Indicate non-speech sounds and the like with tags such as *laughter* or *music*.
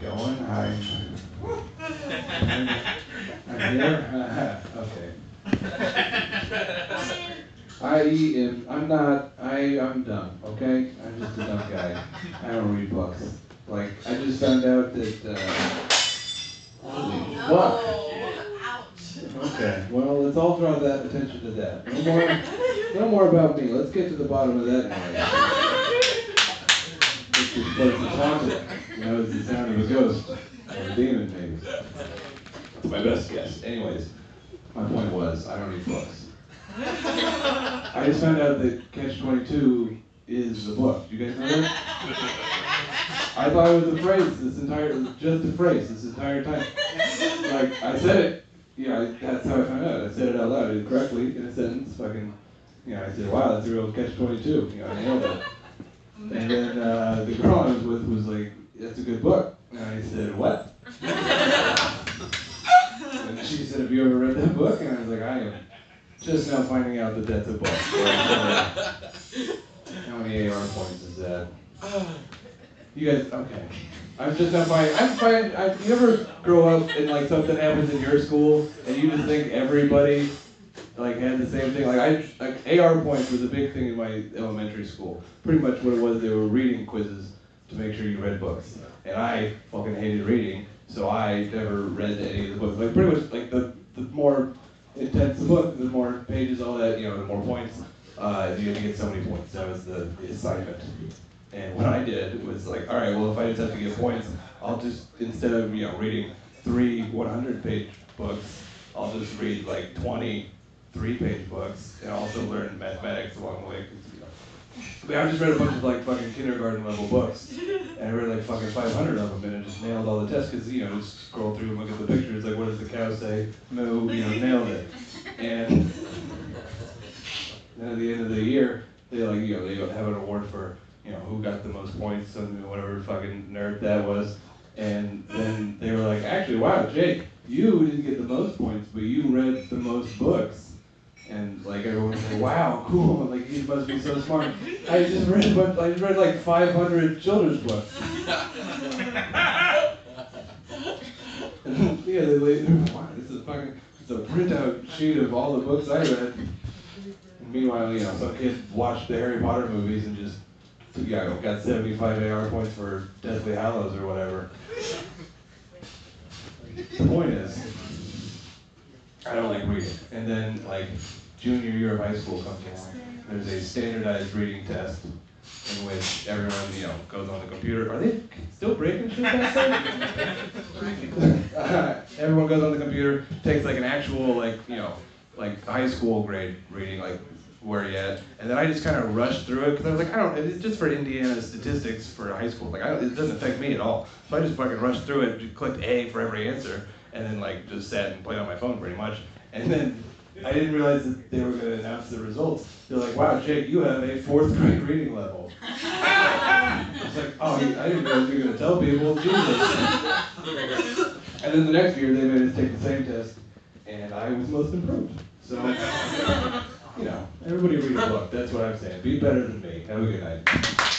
going. Hi. I'm here. okay. *laughs* I am. I'm not. I. I'm dumb. Okay. I'm just a dumb guy. I don't read books. Like I just found out that. Uh, holy fuck. Okay. Well, let's all draw that attention to that. No more. No more about me. Let's get to the bottom of that noise. This place is haunted. That was the sound of a ghost or a demon, maybe. That's my best guess. Anyways, my point was, I don't read books. I just found out that Catch 22 is a book. You guys know that? I thought it was a phrase this entire, just a phrase this entire time. Like, I said it, yeah, that's how I found out. I said it out loud correctly in a sentence. Fucking, you know, I said, wow, that's a real Catch 22. You know, I nailed it. And then uh, the girl I was with was like, that's a good book. And I said, what? *laughs* and she said, have you ever read that book? And I was like, I am just now finding out that that's a book. How many AR points is that? You guys, okay. I'm just not finding, I'm finding, I, you ever grow up and like something happens in your school and you just think everybody like had the same thing. Like I, like AR points was a big thing in my elementary school. Pretty much what it was, they were reading quizzes to make sure you read books. And I fucking hated reading, so I never read any of the books. Like pretty much like the, the more intense the book, the more pages, all that, you know, the more points. Uh, you had to get so many points. That was the, the assignment. And what I did was like, all right, well, if I just have to get points, I'll just instead of you know reading three 100-page books, I'll just read like 20 three-page books and also learn mathematics along the way. You know, I, mean, I just read a bunch of like fucking kindergarten level books, *laughs* and I read like fucking 500 of them, and I just nailed all the tests because you know just scroll through and look at the pictures, like what does the cow say? Moo, you know, nailed it. And then at the end of the year, they like you know they have an award for you know who got the most points and whatever fucking nerd that was. And then they were like, actually, wow, Jake, you didn't get the most points, but you read the most books and like everyone was like, "Wow, cool!" Like he must be so smart. *laughs* I just read, but I just read like 500 children's books. *laughs* yeah, they laid wow, this is fucking it's a printout sheet of all the books I read. And meanwhile, you know, some kid watched the Harry Potter movies and just yeah, got 75 AR points for Deathly Hallows or whatever. The point is, I don't like reading. And then like junior year of high school comes along. There's a standardized reading test in which everyone, you know, goes on the computer. Are they still breaking shit uh, *laughs* everyone goes on the computer, takes like an actual like, you know, like high school grade reading, like where you at. And then I just kind of rushed through it because I was like, I don't, it's just for Indiana statistics for high school. Like, it doesn't affect me at all. So I just fucking rushed through it, clicked A for every answer, and then like just sat and played on my phone pretty much. And then I didn't realize that they were going to announce the results. They're like, wow, Jake, you have a fourth grade reading level. *laughs* I was like, oh, I didn't realize you were going to tell people. Jesus. and then the next year, they made us take the same test, and I was most improved. So, you know, everybody read a book. That's what I'm saying. Be better than me. Have a good night.